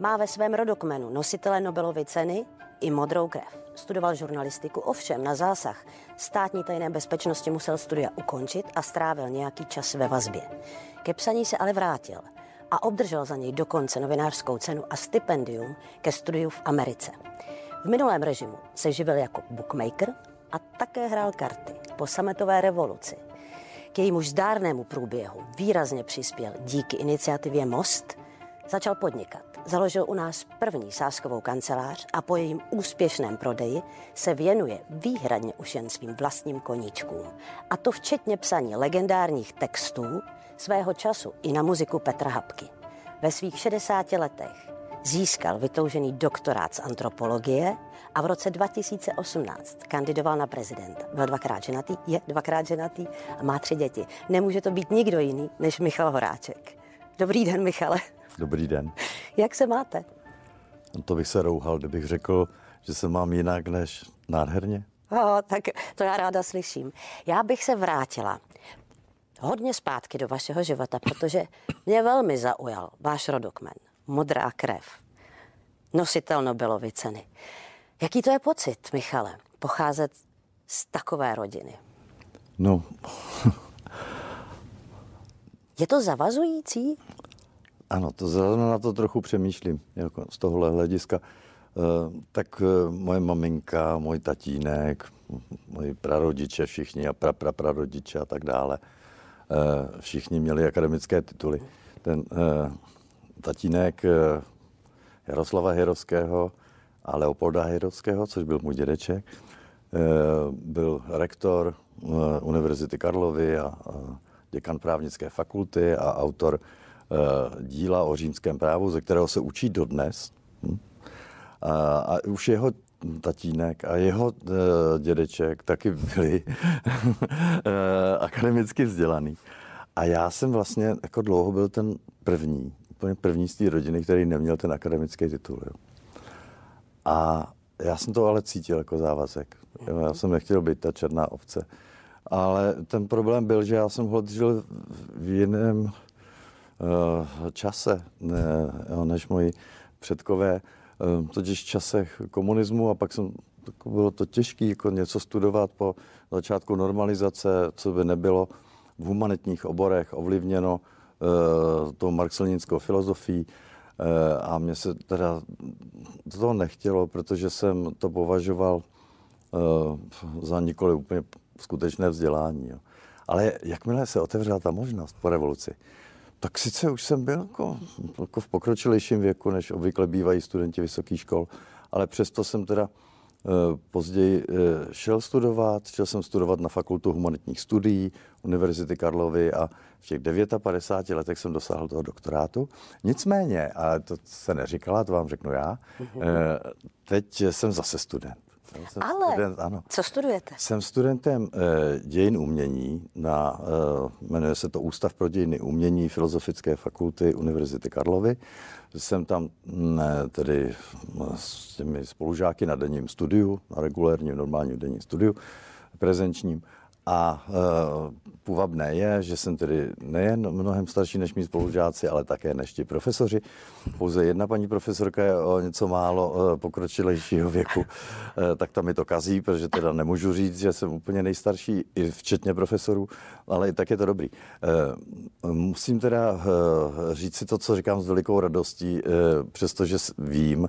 Má ve svém rodokmenu nositele Nobelovy ceny i modrou krev. Studoval žurnalistiku, ovšem na zásah státní tajné bezpečnosti musel studia ukončit a strávil nějaký čas ve vazbě. Ke psaní se ale vrátil a obdržel za něj dokonce novinářskou cenu a stipendium ke studiu v Americe. V minulém režimu se živil jako bookmaker a také hrál karty po sametové revoluci. K jejímuž zdárnému průběhu výrazně přispěl díky iniciativě Most, začal podnikat. Založil u nás první sáskovou kancelář a po jejím úspěšném prodeji se věnuje výhradně už jen svým vlastním koníčkům. A to včetně psaní legendárních textů svého času i na muziku Petra Hapky. Ve svých 60 letech získal vytoužený doktorát z antropologie a v roce 2018 kandidoval na prezidenta. Byl dvakrát ženatý, je dvakrát ženatý a má tři děti. Nemůže to být nikdo jiný než Michal Horáček. Dobrý den, Michale. Dobrý den. Jak se máte? No to bych se rouhal, kdybych řekl, že se mám jinak než nádherně. O, tak to já ráda slyším. Já bych se vrátila hodně zpátky do vašeho života, protože mě velmi zaujal váš rodokmen. Modrá krev. Nositel Nobelovy ceny. Jaký to je pocit, Michale, pocházet z takové rodiny? No, Je to zavazující? Ano, to zrovna na to trochu přemýšlím, jako z tohohle hlediska. Eh, Tak eh, moje maminka, můj tatínek, moji prarodiče všichni a pra, pra, prarodiče a tak dále, eh, všichni měli akademické tituly. Ten tatínek Jaroslava Hirovského a Leopolda Hirovského, což byl můj dědeček, byl rektor Univerzity Karlovy a děkan právnické fakulty a autor díla o římském právu, ze kterého se učí dodnes. Hm? A, a už jeho tatínek a jeho e, dědeček taky byli e, akademicky vzdělaný. A já jsem vlastně jako dlouho byl ten první, úplně první z té rodiny, který neměl ten akademický titul. Jo. A já jsem to ale cítil jako závazek. Jo, Já jsem nechtěl být ta černá ovce. Ale ten problém byl, že já jsem hod žil v jiném čase, ne, jo, než moji předkové, uh, totiž v časech komunismu a pak jsem, bylo to těžké jako něco studovat po začátku normalizace, co by nebylo v humanitních oborech ovlivněno uh, tou marxelinickou filozofií. Eh, A mě se teda to nechtělo, protože jsem to považoval eh, za nikoli úplně skutečné vzdělání. Jo. Ale jakmile se otevřela ta možnost po revoluci, tak sice už jsem byl jako, jako v pokročilejším věku, než obvykle bývají studenti vysokých škol, ale přesto jsem teda eh, později eh, šel studovat, šel jsem studovat na fakultu humanitních studií Univerzity Karlovy a v těch 59 letech jsem dosáhl toho doktorátu. Nicméně, a to se neříkala, to vám řeknu já, eh, teď jsem zase student. Jsem Ale student, ano. co studujete? Jsem studentem eh, dějin umění na, eh, jmenuje se to Ústav pro dějiny umění Filozofické fakulty Univerzity Karlovy. Jsem tam mm, eh, tedy mm, s těmi spolužáky na denním studiu, na regulérním normálním denním studiu, prezenčním. A e, půvabné je, že jsem tedy nejen mnohem starší než mý spolužáci, ale také než ti profesoři. Pouze jedna paní profesorka je o něco málo e, pokročilejšího věku, e, tak tam mi to kazí, protože teda nemůžu říct, že jsem úplně nejstarší, i včetně profesorů, ale i tak je to dobrý. E, musím teda e, říct si to, co říkám s velikou radostí, e, přestože vím,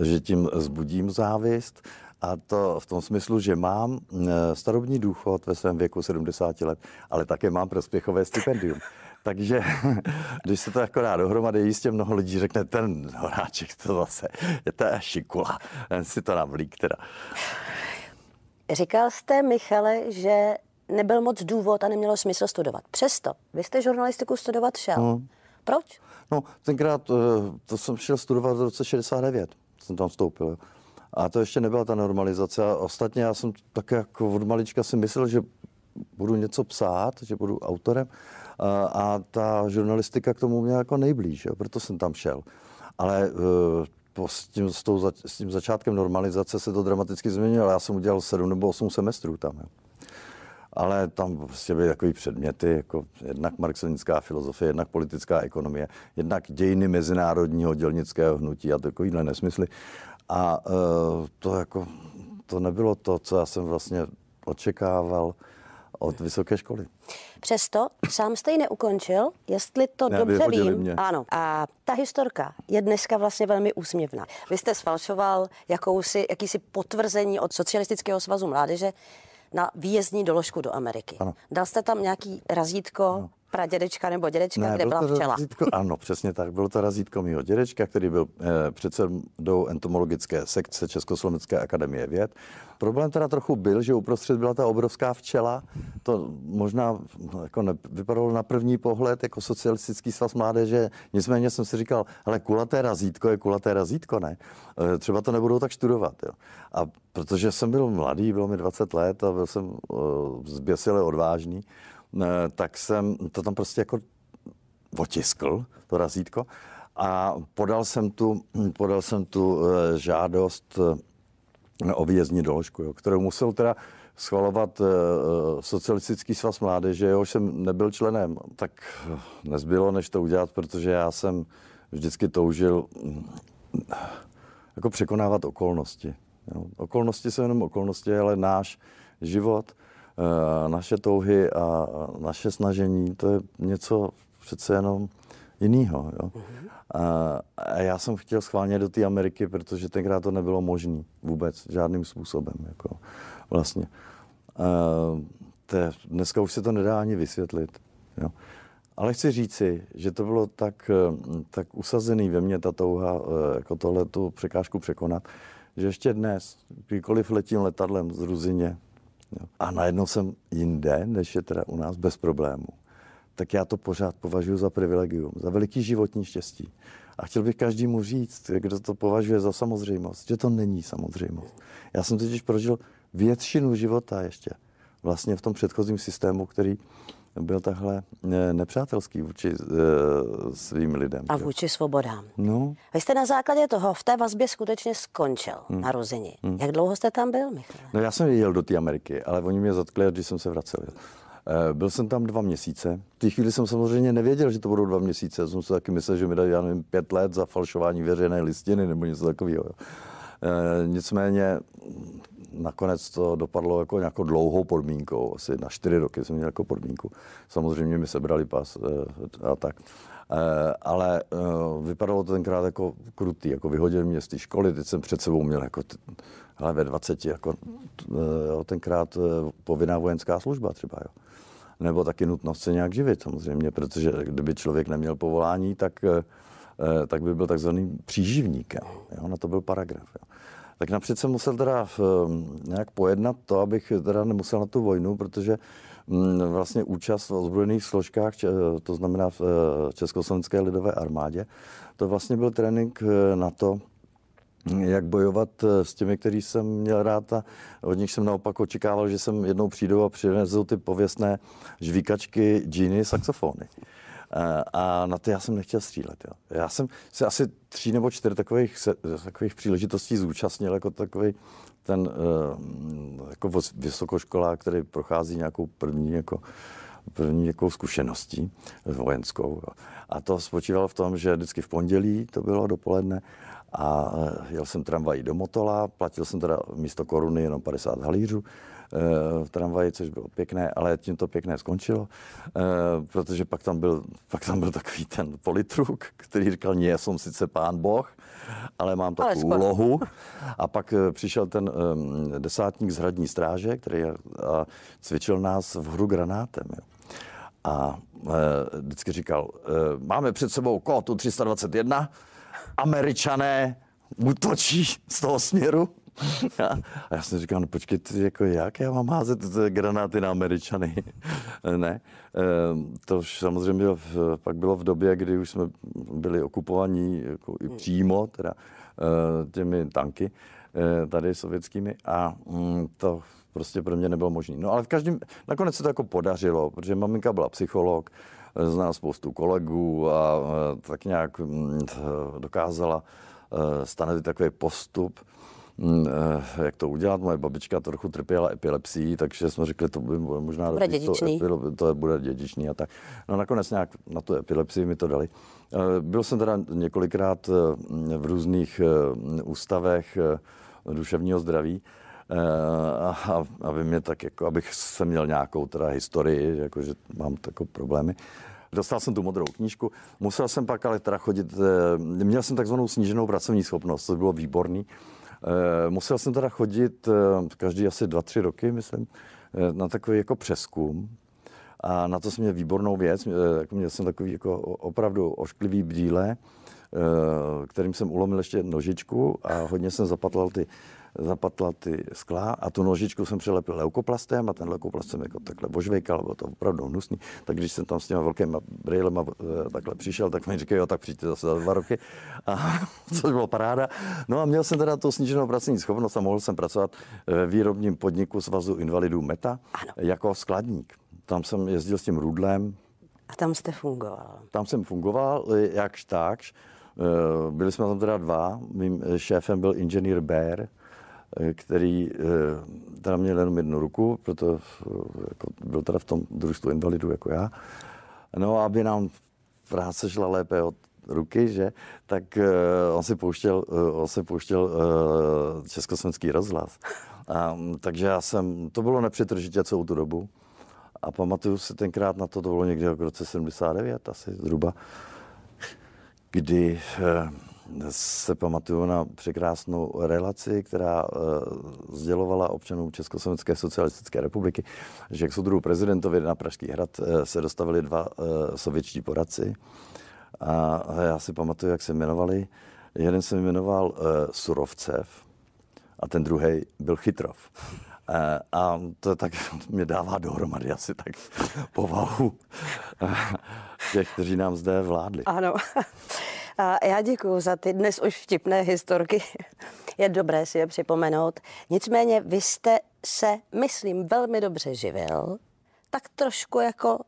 že tím zbudím závist, a to v tom smyslu, že mám eh, starobní důchod ve svém věku 70 let, ale také mám prospěchové stipendium. Takže když se to jako dá dohromady, jistě mnoho lidí řekne, ten horáček to zase, je to šikula, ten si to navlík teda. Říkal jste, Michale, že nebyl moc důvod a nemělo smysl studovat. Přesto, vy jste žurnalistiku studovat šel. Hmm. Proč? No, tenkrát eh, to jsem šel studovat v roce 69, jsem tam vstoupil. jo. A to ještě nebyla ta normalizace. A ostatně já jsem také jako od malička si myslel, že budu něco psát, že budu autorem. A, a ta žurnalistika k tomu měla jako nejblíž, jo, proto jsem tam šel. Ale eh, po, s, tím, s, tou, s tím začátkem normalizace se to dramaticky změnilo. Já jsem udělal sedm nebo osm semestrů tam. Jo. ale tam prostě byly takové předměty, jako jednak marxistická filozofie, jednak politická ekonomie, jednak dějiny mezinárodního dělnického hnutí a takovýhle nesmysly. A uh, to jako, to nebylo to, co já jsem vlastně očekával od vysoké školy. Přesto sám jste ji neukončil, jestli to ne, dobře vím. Mě. Ano. A ta historka je dneska vlastně velmi úsměvná. Vy jste sfalšoval jakousi, jakýsi potvrzení od Socialistického svazu mládeže na výjezdní doložku do Ameriky. Ano. Dal jste tam nějaký razítko ano pradědečka nebo dědečka, ne, kde byla včela. Razítko, ano, přesně tak. Bylo to razítko mého dědečka, který byl eh, předsedou entomologické sekce Československé akademie věd. Problém teda trochu byl, že uprostřed byla ta obrovská včela. To možná jako ne, vypadalo na první pohled jako socialistický svaz mládeže. Nicméně jsem si říkal, ale kulaté razítko je kulaté razítko, ne? Eh, třeba to nebudou tak studovat. Jo. A protože jsem byl mladý, bylo mi 20 let a byl jsem uh, zběsile odvážný, tak jsem to tam prostě jako otiskl, to razítko, a podal jsem tu, podal jsem tu eh, žádost eh, o výjezdní doložku, jo, kterou musel teda schvalovat socialistický svaz mládeže, jehož jsem nebyl členem. Tak nezbylo, než to udělat, protože já jsem vždycky toužil jako překonávat okolnosti. Jo. Okolnosti jsou jenom okolnosti, ale náš život – Eh, naše touhy a naše snažení, to je něco přece jenom jiného. Jo? A, a já jsem chtěl schválně do té Ameriky, protože tenkrát to nebylo možné vůbec, žádným způsobem. Jako vlastně. A, te, dneska už se to nedá ani vysvětlit. Jo? Ale chci říci, že to bylo tak, tak usazený ve mně ta touha eh, jako tohle tu překážku překonat, že ještě dnes, kdykoliv letím letadlem z Ruzině Jo. A najednou jsem jinde, než je teda u nás, bez problémů. Tak já to pořád považuji za privilegium, za veliký životní štěstí. A chtěl bych každému říct, kdo to považuje za samozřejmost, že to není samozřejmost. Já jsem totiž prožil většinu života ještě vlastně v tom předchozím systému, který byl takhle eh, nepřátelský vůči uh, svým lidem. A vůči svobodám. No. Vy jste na základě toho v té vazbě skutečně skončil hmm. na Ruzini. Hmm. Jak dlouho jste tam byl, Michal? No já jsem jel do té Ameriky, ale oni mě zatkli, když jsem se vracel. Uh, byl jsem tam dva měsíce. V té chvíli jsem samozřejmě nevěděl, že to budou dva měsíce. Jsem si taky myslel, že mi dají, já nevím, pět let za falšování veřejné listiny nebo něco takového. Nicméně nakonec to dopadlo jako nějakou dlouhou podmínkou, asi na čtyři roky jsem měl jako podmínku. Samozřejmě mi sebrali pas eh, a tak. Eh, ale eh, vypadalo to tenkrát jako krutý, jako vyhodili mě z té školy, teď jsem před sebou měl jako hele, ve 20, jako tenkrát povinná vojenská služba třeba, jo. Nebo taky nutnost se nějak živit samozřejmě, protože kdyby člověk neměl povolání, tak, tak by byl takzvaný příživníkem. Jo, na to byl paragraf. Jo tak napřed jsem musel teda ehm, nějak pojednat to, abych teda nemusel na tu vojnu, protože mm, vlastně účast v ozbrojených složkách, to znamená v eh, Československé lidové armádě, to vlastně byl trénink eh, na to, jak bojovat eh, s těmi, kteří jsem měl rád a od nich jsem naopak očekával, že jsem jednou přijdou a přivezou ty pověstné žvíkačky, džíny, saxofony. Eh, a na to já jsem nechtěl střílet. Jo. Já jsem se asi tří nebo čtyři takových, takových příležitostí zúčastnil jako takový ten uh, jako vysokoškolák, který prochází nějakou první jako první jako zkušeností vojenskou. A to spočívalo v tom, že vždycky v pondělí to bylo dopoledne a eh, jel jsem tramvají do Motola, platil jsem teda místo koruny jenom 50 halířů v tramvaji, což bylo pěkné, ale tím to pěkné skončilo, eh, protože pak tam byl, pak tam byl takový ten politruk, který říkal, nie, jsem sice pán Boh, ale mám takovou ale úlohu. A pak eh, přišel ten um, desátník z hradní stráže, který a cvičil nás v hru granátem. Jo. A e, vždycky říkal, e, máme před sebou kótu 321, američané útočí z toho směru a já jsem říkal, no počkejte, jako jak já mám házet granáty na Američany? ne. Ehm, to už samozřejmě bylo, pak bylo v době, kdy už jsme byli okupovaní jako i přímo teda, eh, těmi tanky eh, tady sovětskými a mm, to prostě pro mě nebylo možné. No ale v každém, nakonec se to jako podařilo, protože maminka byla psycholog, eh, zná spoustu kolegů a tak nějak mm, dokázala stanovit takový postup, jak to udělat. Moje babička trochu trpěla epilepsií, takže jsme řekli, to by možná bude dědičný. To, to bude dědičný a tak. No nakonec nějak na tu epilepsii mi to dali. Byl jsem teda několikrát v různých ústavech duševního zdraví, a, aby mě tak jako, abych se měl nějakou teda historii, jakože mám takové problémy. Dostal jsem tu modrou knížku, musel jsem pak ale teda chodit, eh, měl jsem takzvanou sníženou pracovní schopnost, to bylo výborný. Eh, musel jsem teda chodit eh, každý asi dva, tři roky, myslím, na takový jako přeskum. A na to jsem měl výbornou věc, jako měl jsem takový jako opravdu ošklivý bříle, kterým jsem ulomil ještě nožičku a hodně jsem zapatlal ty zapatla ty skla a tu nožičku jsem přilepil leukoplastem a ten leukoplast jsem jako takhle božvejkal, bylo to opravdu hnusný. Tak když jsem tam s těma velkými brýlema eh, takhle přišel, tak mi říkají, jo, tak přijďte zase za dva roky. A což bylo paráda. No a měl jsem teda tu sníženou pracovní schopnost a mohl jsem pracovat ve výrobním podniku Svazu invalidů META ano. jako skladník. Tam jsem jezdil s tím rudlem. A tam jste fungoval? Tam jsem fungoval, jakž takž. Eh, byli jsme tam teda dva. Mým šéfem byl inženýr Eh, který eh, teda měl jenom jednu ruku, proto eh, jako byl teda v tom družstvu invalidů jako já. No aby nám práce šla lépe od ruky, že, tak on si pouštěl, on si pouštěl československý rozhlas. A, takže já jsem, to bylo nepřetržitě celou tu dobu. A pamatuju si tenkrát na to, to bylo někdy v roce 79 asi zhruba, kdy se pamatuju na překrásnou relaci, která uh, sdělovala občanům Československé socialistické republiky, že k soudru prezidentovi na Pražský hrad uh, se dostavili dva uh, sovětští poradci. A já si pamatuju, jak se jmenovali. Jeden se jmenoval uh, Surovcev a ten druhý byl Chytrov. A to tak mě dává dohromady asi tak povahu těch, kteří nám zde vládli. Ano. A já děkuji za ty dnes už vtipné historky. Je dobré si je připomenout. Nicméně vy jste se, myslím, velmi dobře živil, tak trošku jako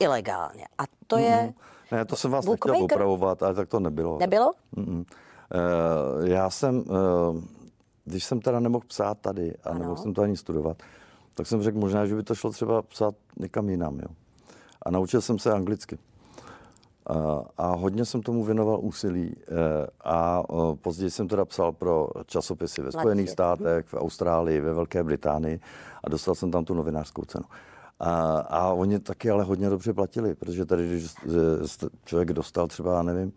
ilegálně. A to je... Mm. Ne, to jsem vás nechtěl opravovat, ale tak to nebylo. Nebylo? Mm-mm. Uh, já jsem, uh, když jsem teda nemohl psát tady a ano. nemohl jsem to ani studovat, tak jsem řekl možná, že by to šlo třeba psát někam jinam. Jo. A naučil jsem se anglicky. A hodně jsem tomu věnoval úsilí e, a později jsem teda psal pro časopisy ve Spojených státech, v Austrálii, ve Velké Británii a dostal jsem tam tu novinářskou cenu. A, a oni taky ale hodně dobře platili, protože tady, když člověk dostal třeba, nevím,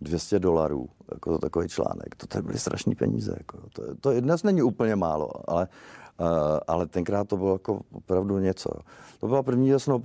200 dolarů, jako takový článek, to tady byly strašné peníze. Jako, to, to dnes není úplně málo, ale, ale tenkrát to bylo jako opravdu něco. To byla první jasnou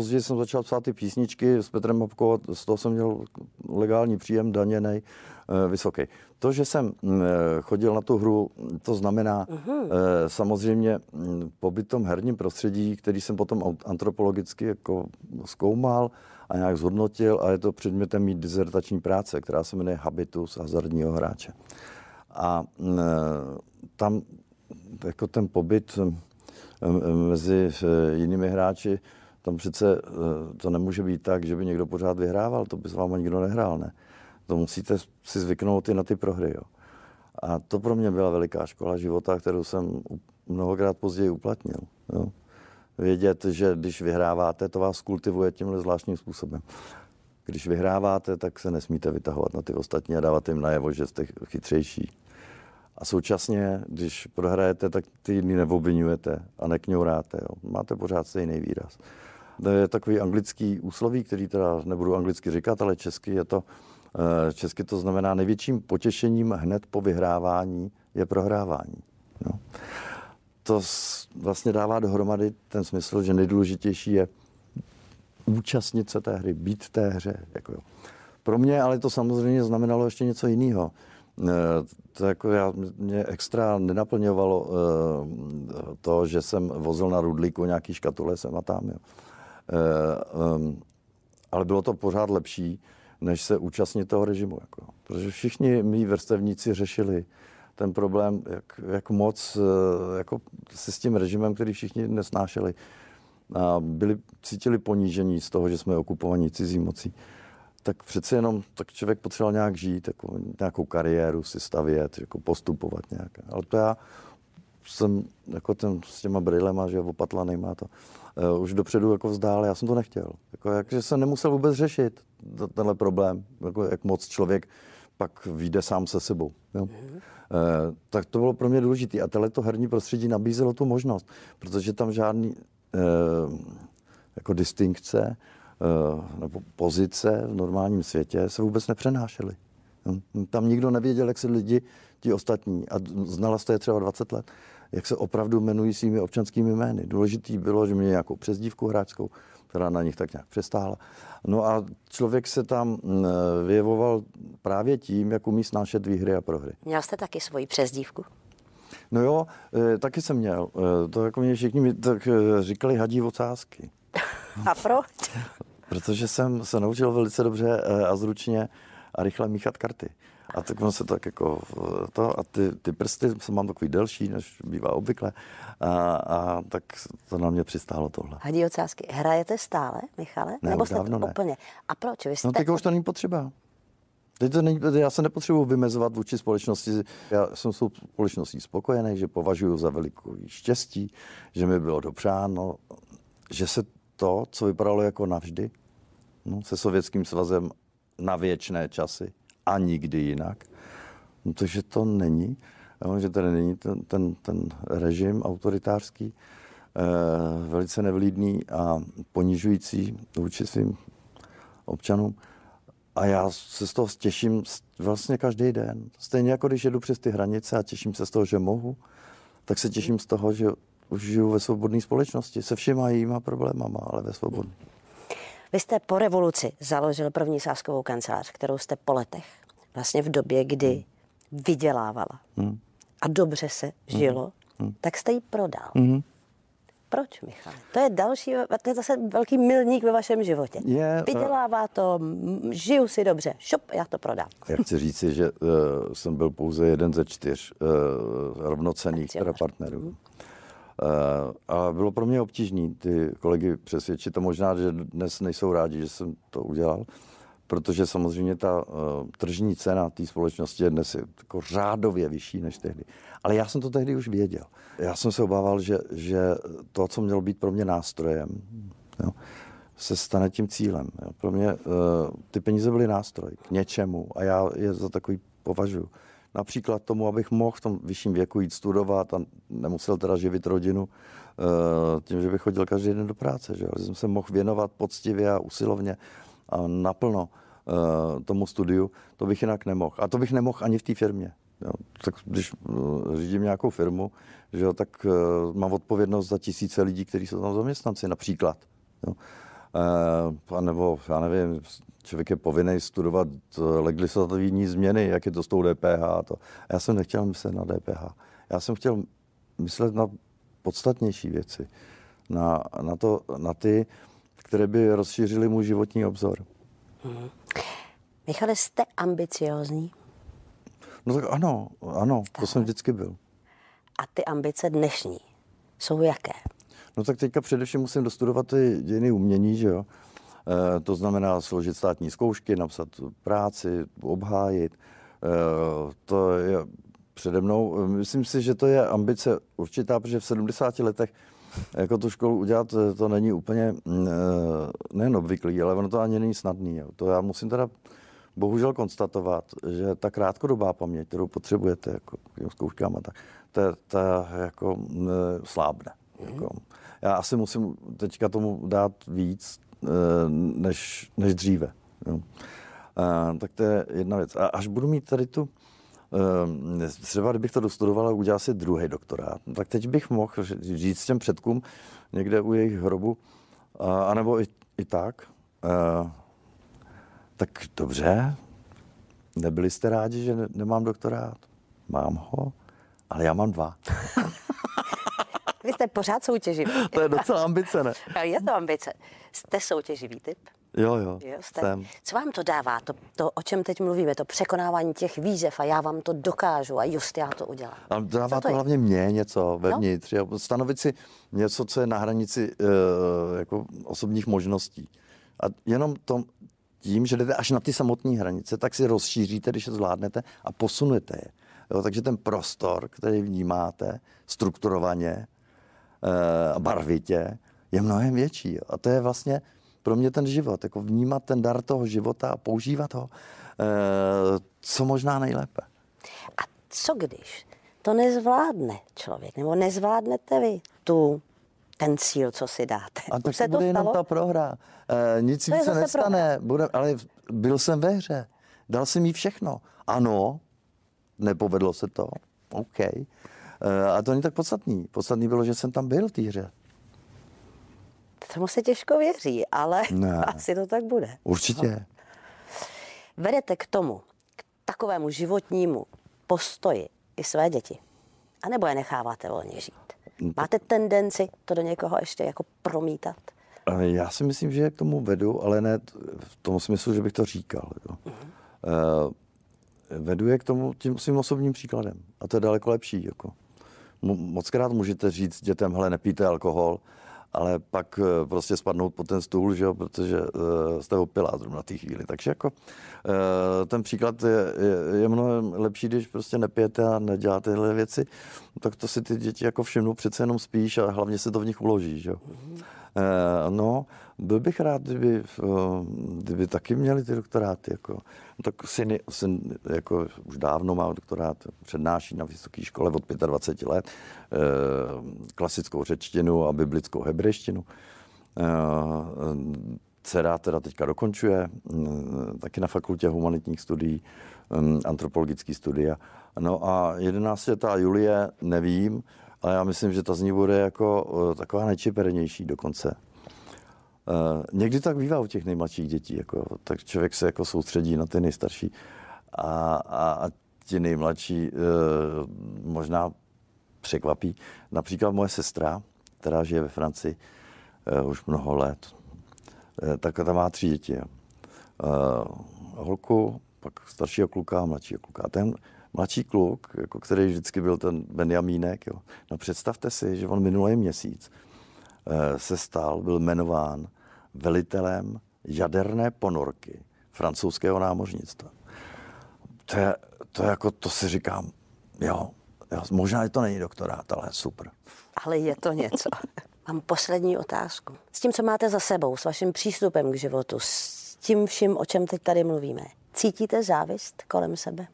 Později jsem začal psát ty písničky s Petrem Mapkou, z toho jsem měl legální příjem, daněný, eh, vysoký. To, že jsem mm, eh, chodil na tu hru, to znamená uh-huh. samozřejmě mm, pobyt tom herním prostředí, který jsem potom antropologicky jako zkoumal a nějak zhodnotil a je to předmětem mít dizertační práce, která se jmenuje Habitus hazardního hráče. A mm, tam jako ten pobyt mezi jinými hráči tam přece eh, to nemůže být tak, že by někdo pořád vyhrával, to by s váma nikdo nehrál, ne? To musíte si zvyknout i na ty prohry, jo. A to pro mě byla veliká škola života, kterou jsem mnohokrát později uplatnil. Jo. Vědět, že když vyhráváte, to vás kultivuje tímhle zvláštním způsobem. Když vyhráváte, tak se nesmíte vytahovat na ty ostatní a dávat jim najevo, že jste chytřejší. A současně, když prohrajete, tak ty jiný neobvinujete a nekňouráte. Jo. Máte pořád stejný výraz. To je takový anglický úsloví, který teda nebudu anglicky říkat, ale česky je to, eh, česky to znamená největším potěšením hned po vyhrávání je prohrávání. No. To vlastně dává dohromady ten smysl, že nejdůležitější je účastnit se té hry, být té hře. Jako jo. Pro mě ale to samozřejmě znamenalo ještě něco jiného. Eh, to jako já, mě extra nenaplňovalo to, že jsem vozil na rudlíku nějaký škatule sem a tam. Jo. Um, ale bylo to pořád lepší, než se účastnit toho režimu. Jako. Protože všichni mý vrstevníci řešili ten problém, jak, jak moc jako si s tím režimem, který všichni nesnášeli. A byli, cítili ponížení z toho, že jsme okupovaní cizí mocí. tak přece jenom tak člověk potřeboval nějak žít, jako nějakou kariéru si stavět, jako postupovat nějak. Ale to já jsem jako ten s těma brýlema, že opatlaný má to, uh, už dopředu jako vzdál, já jsem to nechtěl. Jako, jak, že jsem nemusel vůbec řešit tenhle problém, jako, jak moc člověk pak vyjde sám se sebou. Jo? Mm-hmm. Uh, tak to bylo pro mě důležité. A tohleto herní prostředí nabízelo tu možnost, protože tam žádný uh, jako distinkce uh, nebo pozice v normálním světě se vůbec nepřenášely. Tam nikdo nevěděl, jak se lidi, ti ostatní, a znala jste je třeba 20 let, jak se opravdu jmenují svými občanskými jmény. Důležitý bylo, že měli nějakou přezdívku hráčskou, která na nich tak nějak přestála. No a člověk se tam vyjevoval právě tím, jak umí snášet výhry a prohry. Měl jste taky svoji přezdívku? No jo, e, taky jsem měl. E, to jako mě všichni mi tak e, říkali hadí ocázky. a proč? Protože jsem se naučil velice dobře a zručně a rychle míchat karty. A tak on se tak jako to, a ty, ty prsty jsem mám takový delší, než bývá obvykle. A, a tak to na mě přistálo tohle. Hadí ocázky. Hrajete stále, Michale? Ne, Nebo jste dávno ne. úplně? A proč? Vy No jste... tak už to není potřeba. Teď to není, já se nepotřebuji vymezovat vůči společnosti. Já jsem s společností spokojený, že považuji za velikou štěstí, že mi bylo dopřáno, že se to, co vypadalo jako navždy, no, se Sovětským svazem na věčné časy a nikdy jinak, no, to, že to není, že tady není ten, ten, ten režim autoritářský, eh, velice nevlídný a ponižující vůči svým občanům. A já se z toho těším vlastně každý den. Stejně jako když jedu přes ty hranice a těším se z toho, že mohu, tak se těším z toho, že už žiju ve svobodné společnosti. Se všema jejíma problémama, ale ve svobodné. Vy jste po revoluci založil první sáskovou kancelář, kterou jste po letech, vlastně v době, kdy vydělávala Hmm. a dobře se žilo, tak jste ji prodal. Mhm. Proč, Michal? To je další, to je zase velký milník ve vašem životě. Je, Vydělává to, žiju si dobře, šup, já to prodám. Já chci říci, že uh, jsem byl pouze jeden ze čtyř uh, rovnocených teda Akcionářů. partnerů. Uh, a bylo pro mě obtížné ty kolegy přesvědčit a možná, že dnes nejsou rádi, že jsem to udělal, protože samozřejmě ta uh, tržní cena té společnosti je dnes jako řádově vyšší než tehdy. Ale já jsem to tehdy už věděl. Já jsem se obával, že, že to, co mělo být pro mě nástrojem, jo, se stane tím cílem. Jo. Pro mě uh, ty peníze byly nástroj k něčemu a já je za takový považuji. Například tomu, abych mohl v tom vyšším věku jít studovat a nemusel teda živit rodinu uh, tím, že bych chodil každý den do práce. Že, že jsem se mohl věnovat poctivě a usilovně a naplno uh, tomu studiu, to bych jinak nemohl. A to bych nemohl ani v té firmě. Jo. Tak když uh, řídím nějakou firmu, že jo, tak uh, mám odpovědnost za tisíce lidí, kteří jsou tam zaměstnanci, například. Jo. Uh, a nebo, já nevím, člověk je povinný studovat eh, legislativní změny, jak je to s tou DPH. A to. A já jsem nechtěl myslet na DPH. Já jsem chtěl myslet na podstatnější věci. Na, na, to, na ty, které by rozšířily můj životní obzor. Michale, jste ambiciózní No tak ano, ano, to jsem vždycky byl. a ty ambice dnešní jsou jaké? No tak teďka především musím dostudovat ty dějiny umění, že jo. E, to znamená složit státní zkoušky, napsat práci, obhájit. E, to je přede mnou. Myslím si, že to je ambice určitá, protože v 70 letech jako tu školu udělat, to, není úplně mm, nejen obvyklý, ale ono to ani není snadný. Jo. To já musím teda bohužel konstatovat, že ta krátkodobá paměť, kterou potřebujete jako k těm zkouškám, a tak, ta, ta jako mm, slábne. Jako, já asi musím teďka tomu dát víc, eh, než, než dříve. Jo. A, tak to je jedna věc. A až budu mít tady tu, eh, třeba kdybych to dostudoval a udělal si druhý doktorát, tak teď bych mohl říct těm předkům někde u jejich hrobu, a, anebo i, i tak, a, tak dobře, nebyli jste rádi, že ne, nemám doktorát? Mám ho, ale já mám dva. Vy jste pořád soutěživý. To je docela ambice, ne? A Je to ambice. Jste soutěživý typ? Jo, jo, Jo, jste. jsem. Co vám to dává, to, to, o čem teď mluvíme, to překonávání těch výzev a já vám to dokážu a just já to udělám. A dává Co to, to hlavně mě něco vevnitř. Jo? Stanovit si něco, co je na hranici uh, jako osobních možností. A jenom to, tím, že jdete až na ty samotné hranice, tak si rozšíříte, když je zvládnete a posunete je. Jo, takže ten prostor, který vnímáte strukturovaně barvitě, je mnohem větší. A to je vlastně pro mě ten život, jako vnímat ten dar toho života a používat ho e, co možná nejlépe. A co když to nezvládne člověk, nebo nezvládnete vy tu ten cíl, co si dáte. A tak se to bude jenom ta prohra. E, nic víc se nestane, bude, ale byl jsem ve hře. Dal jsem jí všechno. Ano, nepovedlo se to. OK. E, a to není tak podstatný. Podstatný bylo, že jsem tam byl v té hře. Tomu se těžko věří, ale ne. asi to tak bude. Určitě. No. Vedete k tomu, k takovému životnímu postoji i své děti? A nebo je necháváte volně žít? Máte tendenci to do někoho ještě jako promítat? Já si myslím, že k tomu vedu, ale ne v tom smyslu, že bych to říkal. Jo. Uh-huh. Uh, vedu je k tomu tím svým osobním příkladem. A to je daleko lepší. Jako. Moc krát můžete říct dětem, hele, nepijte alkohol, ale pak eh, prostě spadnout po ten stůl, že jo, protože uh, jste opilá zrovna na té chvíli. Takže jako uh, ten příklad je, je, je mnohem lepší, když prostě nepijete a neděláte tyhle věci, tak to si ty děti jako všimnou, přece jenom spíš a hlavně se to v nich uloží, že jo. Mm-hmm. Uh, no, byl bych rád, kdyby, uh, kdyby taky měli ty doktoráty. Jako. No, tak syn, syn jako už dávno má doktorát, přednáší na vysoké škole od 25 let uh, klasickou řečtinu a biblickou hebrejštinu. Dcera teda teďka dokončuje, taky na fakultě humanitních studií, antropologický studia. No a 11 ta Julie, nevím, ale já myslím, že ta z ní bude jako taková nejčipernější dokonce. Uh, někdy tak bývá u těch nejmladších dětí, jako, tak člověk se jako soustředí na ty nejstarší a, a, a ti nejmladší uh, možná překvapí. Například moje sestra, která žije ve Francii uh, už mnoho let, uh, tak ta má tři děti. Uh, holku, pak staršího kluka a mladšího kluka. A ten mladší kluk, jako který vždycky byl ten Benjamínek, jo. no představte si, že on minulý měsíc uh, se stal, byl jmenován velitelem jaderné ponorky francouzského námořnictva. To je, to je jako, to si říkám, jo, jo, možná to není doktorát, ale super. Ale je to něco. Mám poslední otázku. S tím, co máte za sebou, s vaším přístupem k životu, s tím vším, o čem teď tady mluvíme, cítíte závist kolem sebe?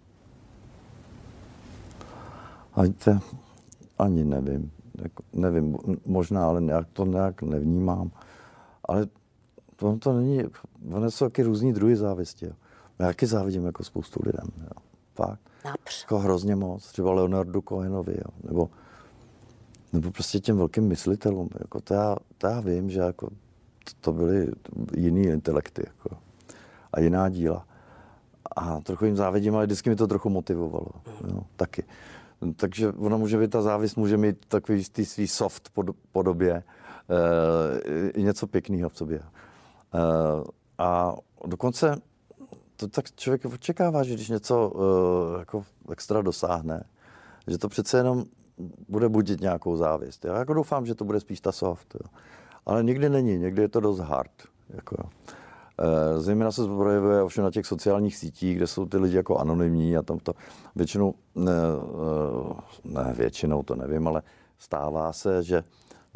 Hajte, ani nevím. Jako, nevím, možná, ale nějak to nějak nevnímám. Ale to, to není, ono jsou taky různý druhy závisti. Jo. Já taky závidím jako spoustu lidem. Jo. Fakt. Např. Jako hrozně moc. Třeba Leonardu Cohenovi, jo. Nebo, nebo prostě těm velkým myslitelům. Jako to, já, to já vím, že jako to, to byly jiný intelekty. Jako, a jiná díla. A trochu jim závidím, ale vždycky mi to trochu motivovalo. Jo, taky. Takže ona může být, ta závist může mít takový ty svý soft podobě, e, něco pěkného v sobě. Eh, a dokonce to tak člověk očekává, že když něco uh, jako extra dosáhne, že to přece jenom bude budit nějakou závist. Já jako doufám, že to bude spíš ta soft. Jo. Ale nikdy není, někdy je to dost hard. Jako. Uh, zejména se projevuje ovšem na těch sociálních sítích, kde jsou ty lidi jako anonymní a tam to většinou, ne, ne většinou to nevím, ale stává se, že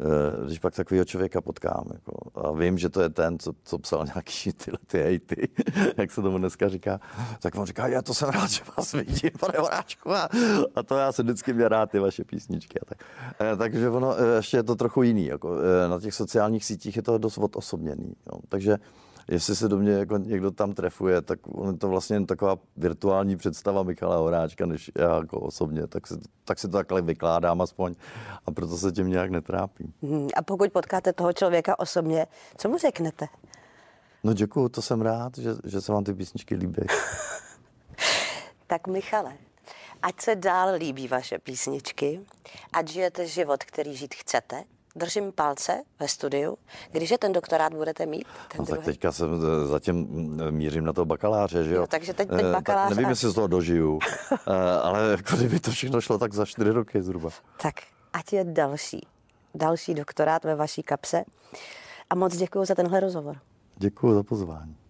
Eh, když pak takového člověka potkám. Jako, a vím, že to je ten, co, co psal nějaký tyhle ty hejty, jak se tomu dneska říká, tak on říká, já to jsem rád, že vás vidím, pane Horáčku. A, a to já se vždycky mě rád ty vaše písničky. A tak. E, takže ono, eh, ještě je to trochu jiný. Jako, e, na těch sociálních sítích je to dost odosobněný. Jo. Takže jestli se do mě jako někdo tam trefuje, tak on je to vlastně jen taková virtuální představa Michala Horáčka, než já jako osobně, tak si, tak si to takhle vykládám aspoň a proto se tím nějak netrápím. Hmm, a pokud potkáte toho člověka osobně, co mu řeknete? No děkuju, to jsem rád, že, že se vám ty písničky líbí. tak Michale, ať se dál líbí vaše písničky, ať žijete život, který žít chcete, držím palce ve studiu. Když je ten doktorát budete mít? Ten no, tak teďka jsem eh, zatím eh, mířím na to bakaláře, že jo? jo takže teď, teď eh, bakalář. nevím, jestli z toho dožiju, ale jako kdyby to všechno šlo tak za čtyři roky zhruba. Tak ať je další, další doktorát ve vaší kapse. A moc děkuji za tenhle rozhovor. Děkuji za pozvání.